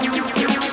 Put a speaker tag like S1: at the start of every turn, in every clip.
S1: Ого!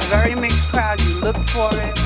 S2: a very mixed crowd. You look for it.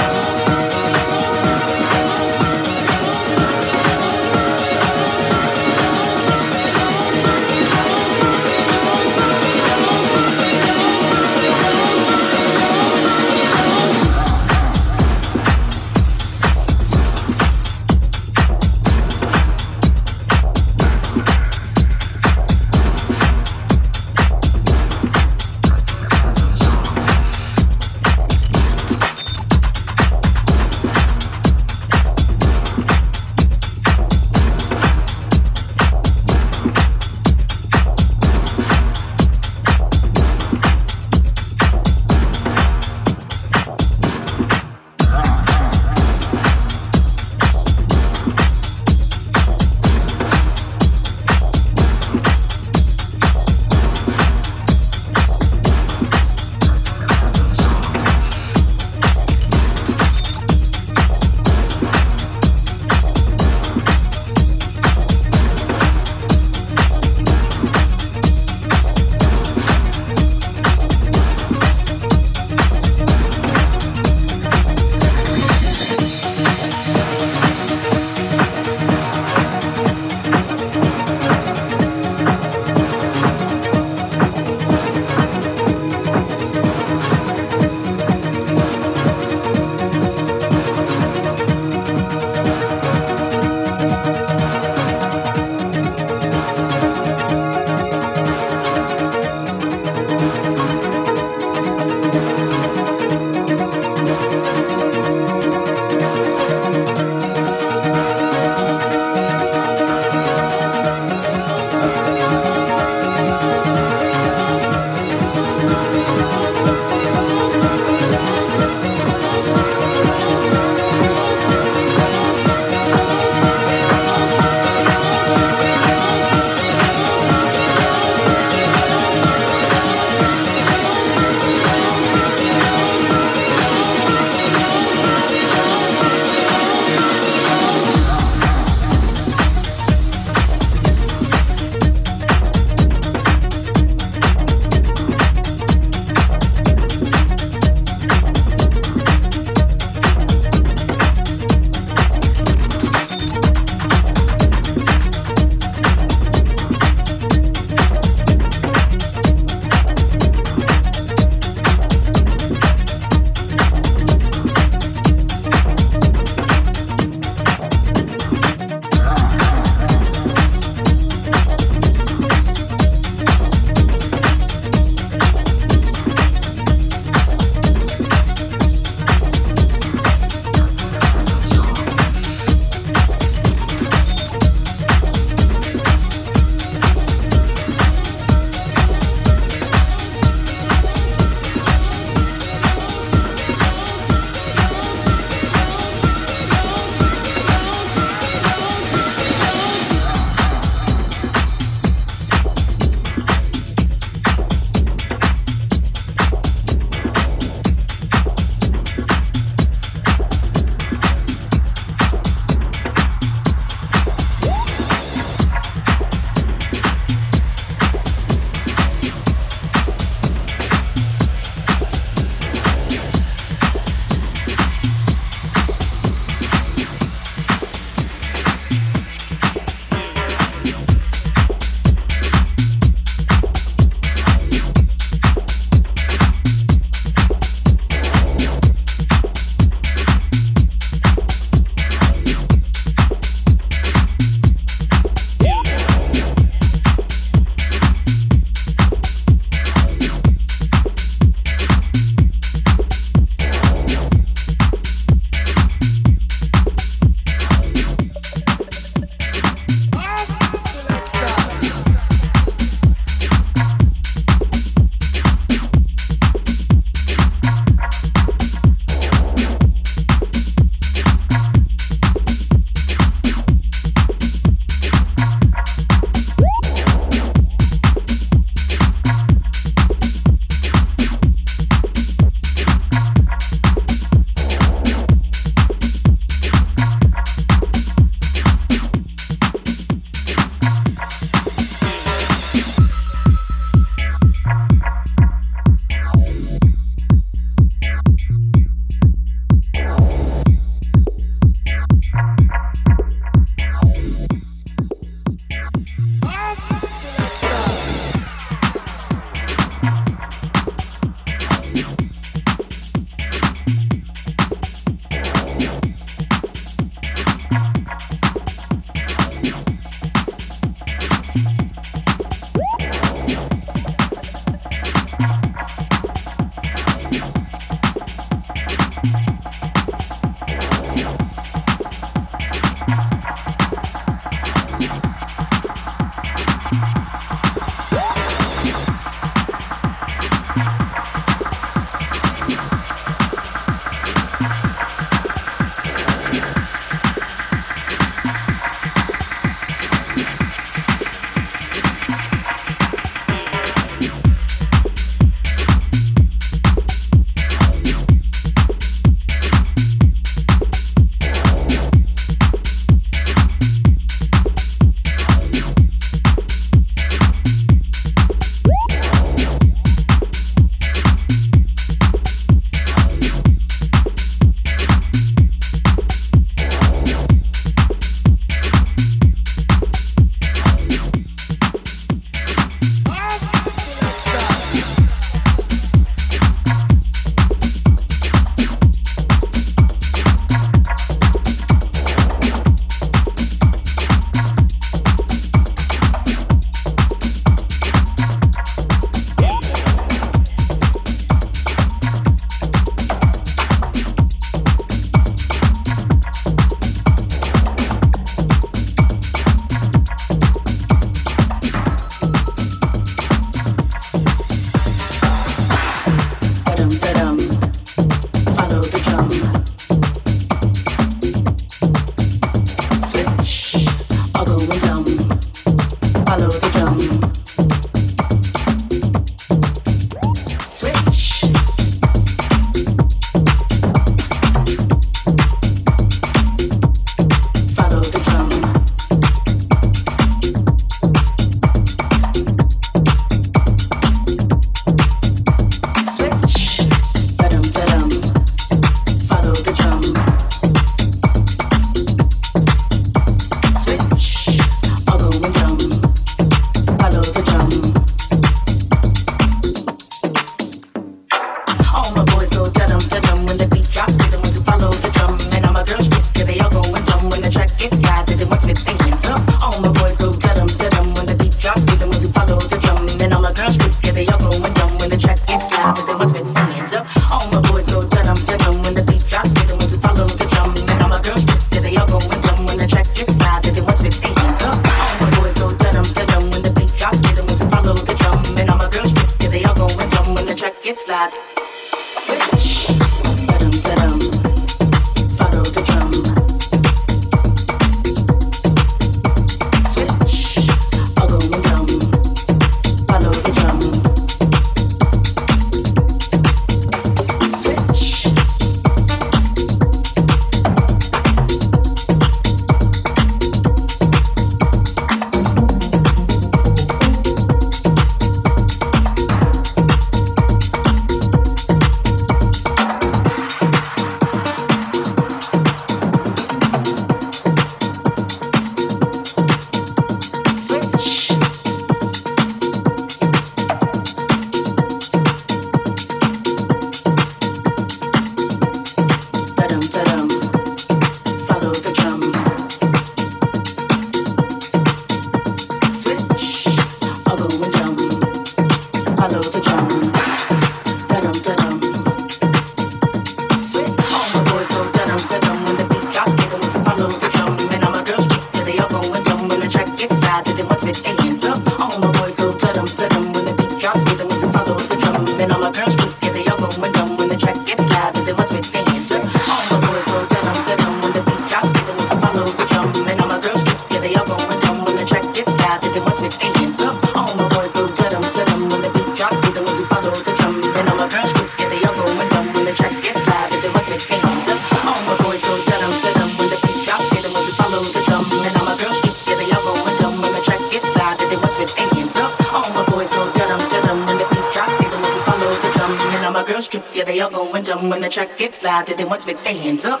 S3: Track gets loud. They want with their hands up.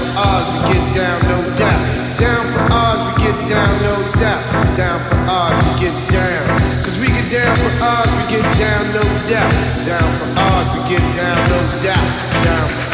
S4: Oz, we get down, no doubt. Down for Oz, we get down, no doubt. Down for Oz, we get down. Cause we get down for Oz, we get down, no doubt. Down for Oz, we get down, no doubt. Down for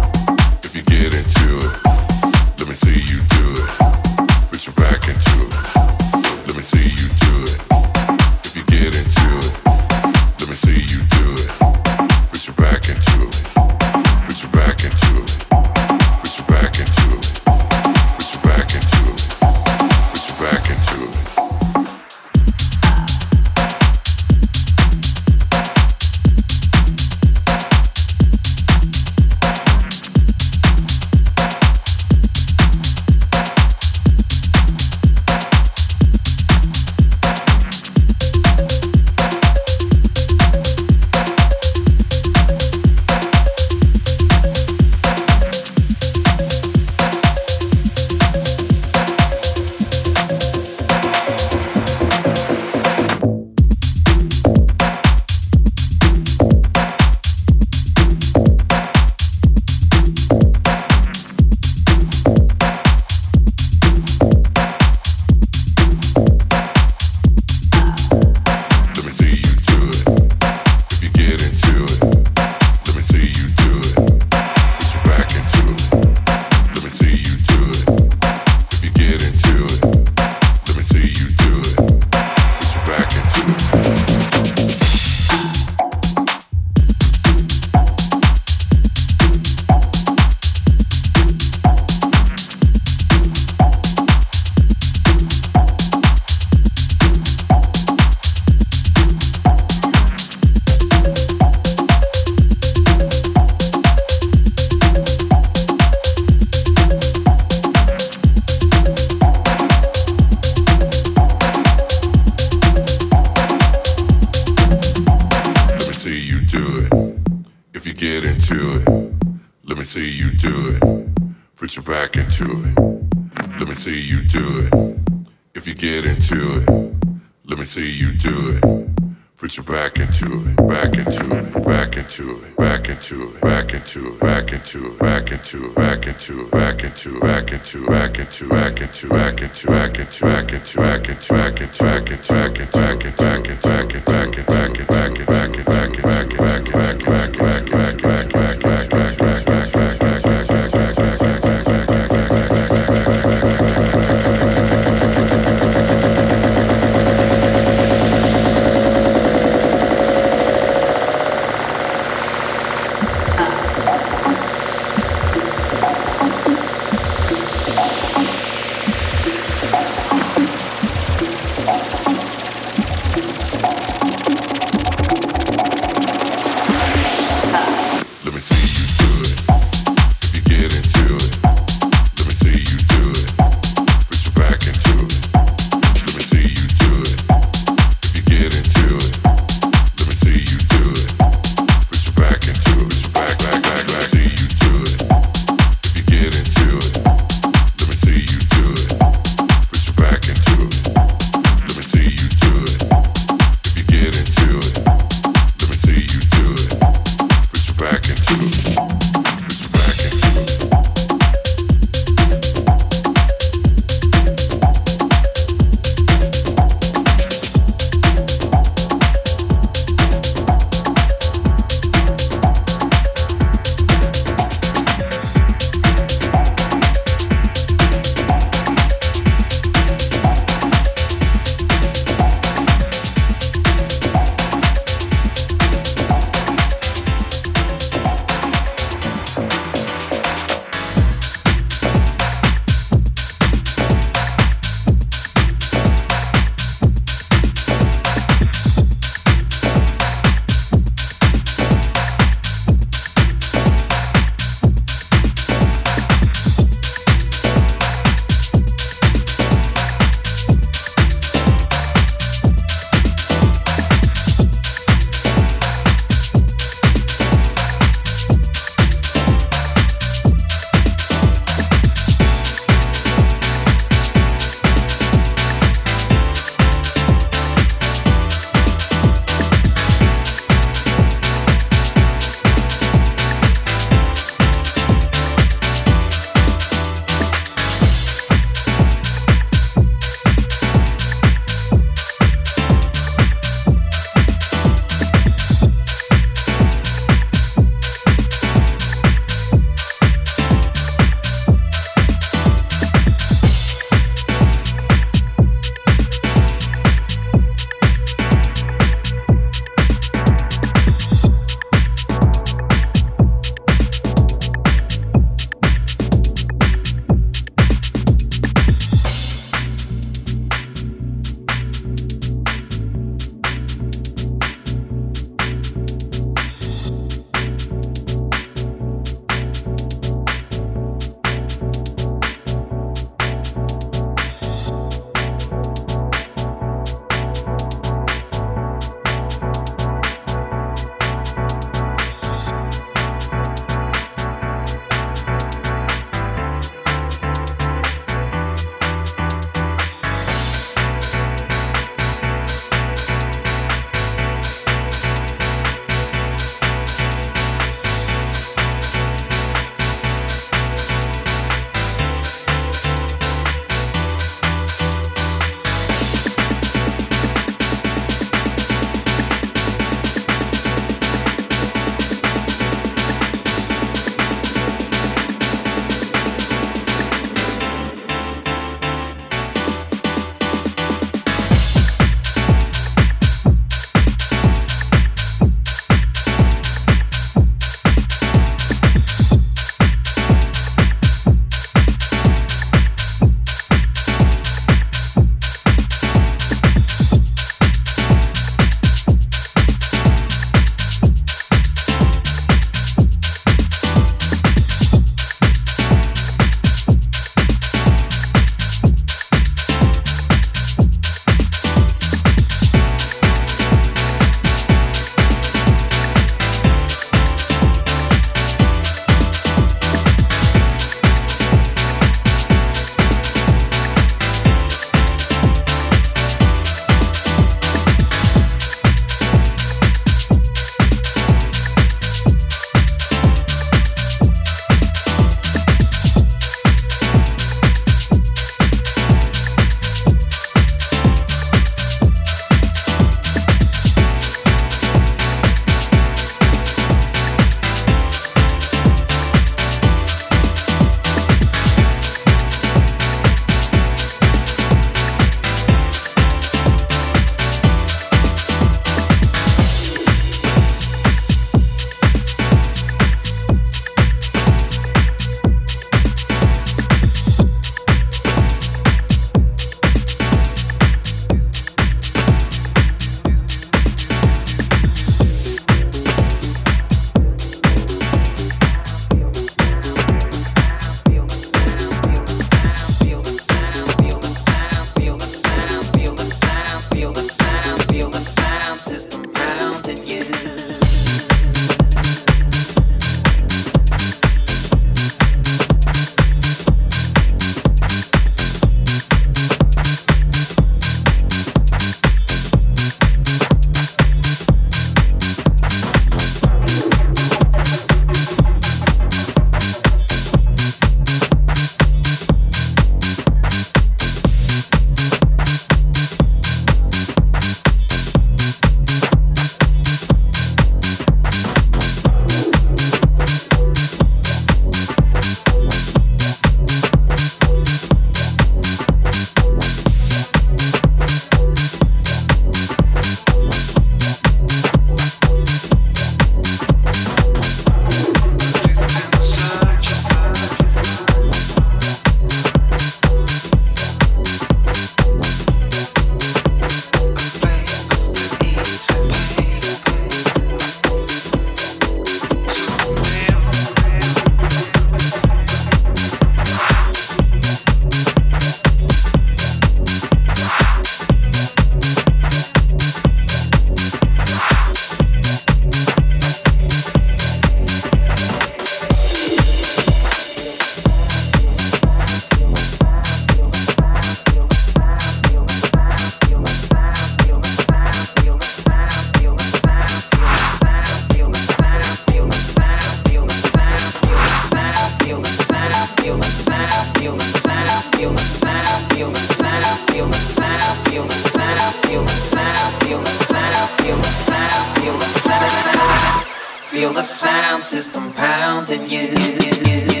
S5: feel the sound system pounding you.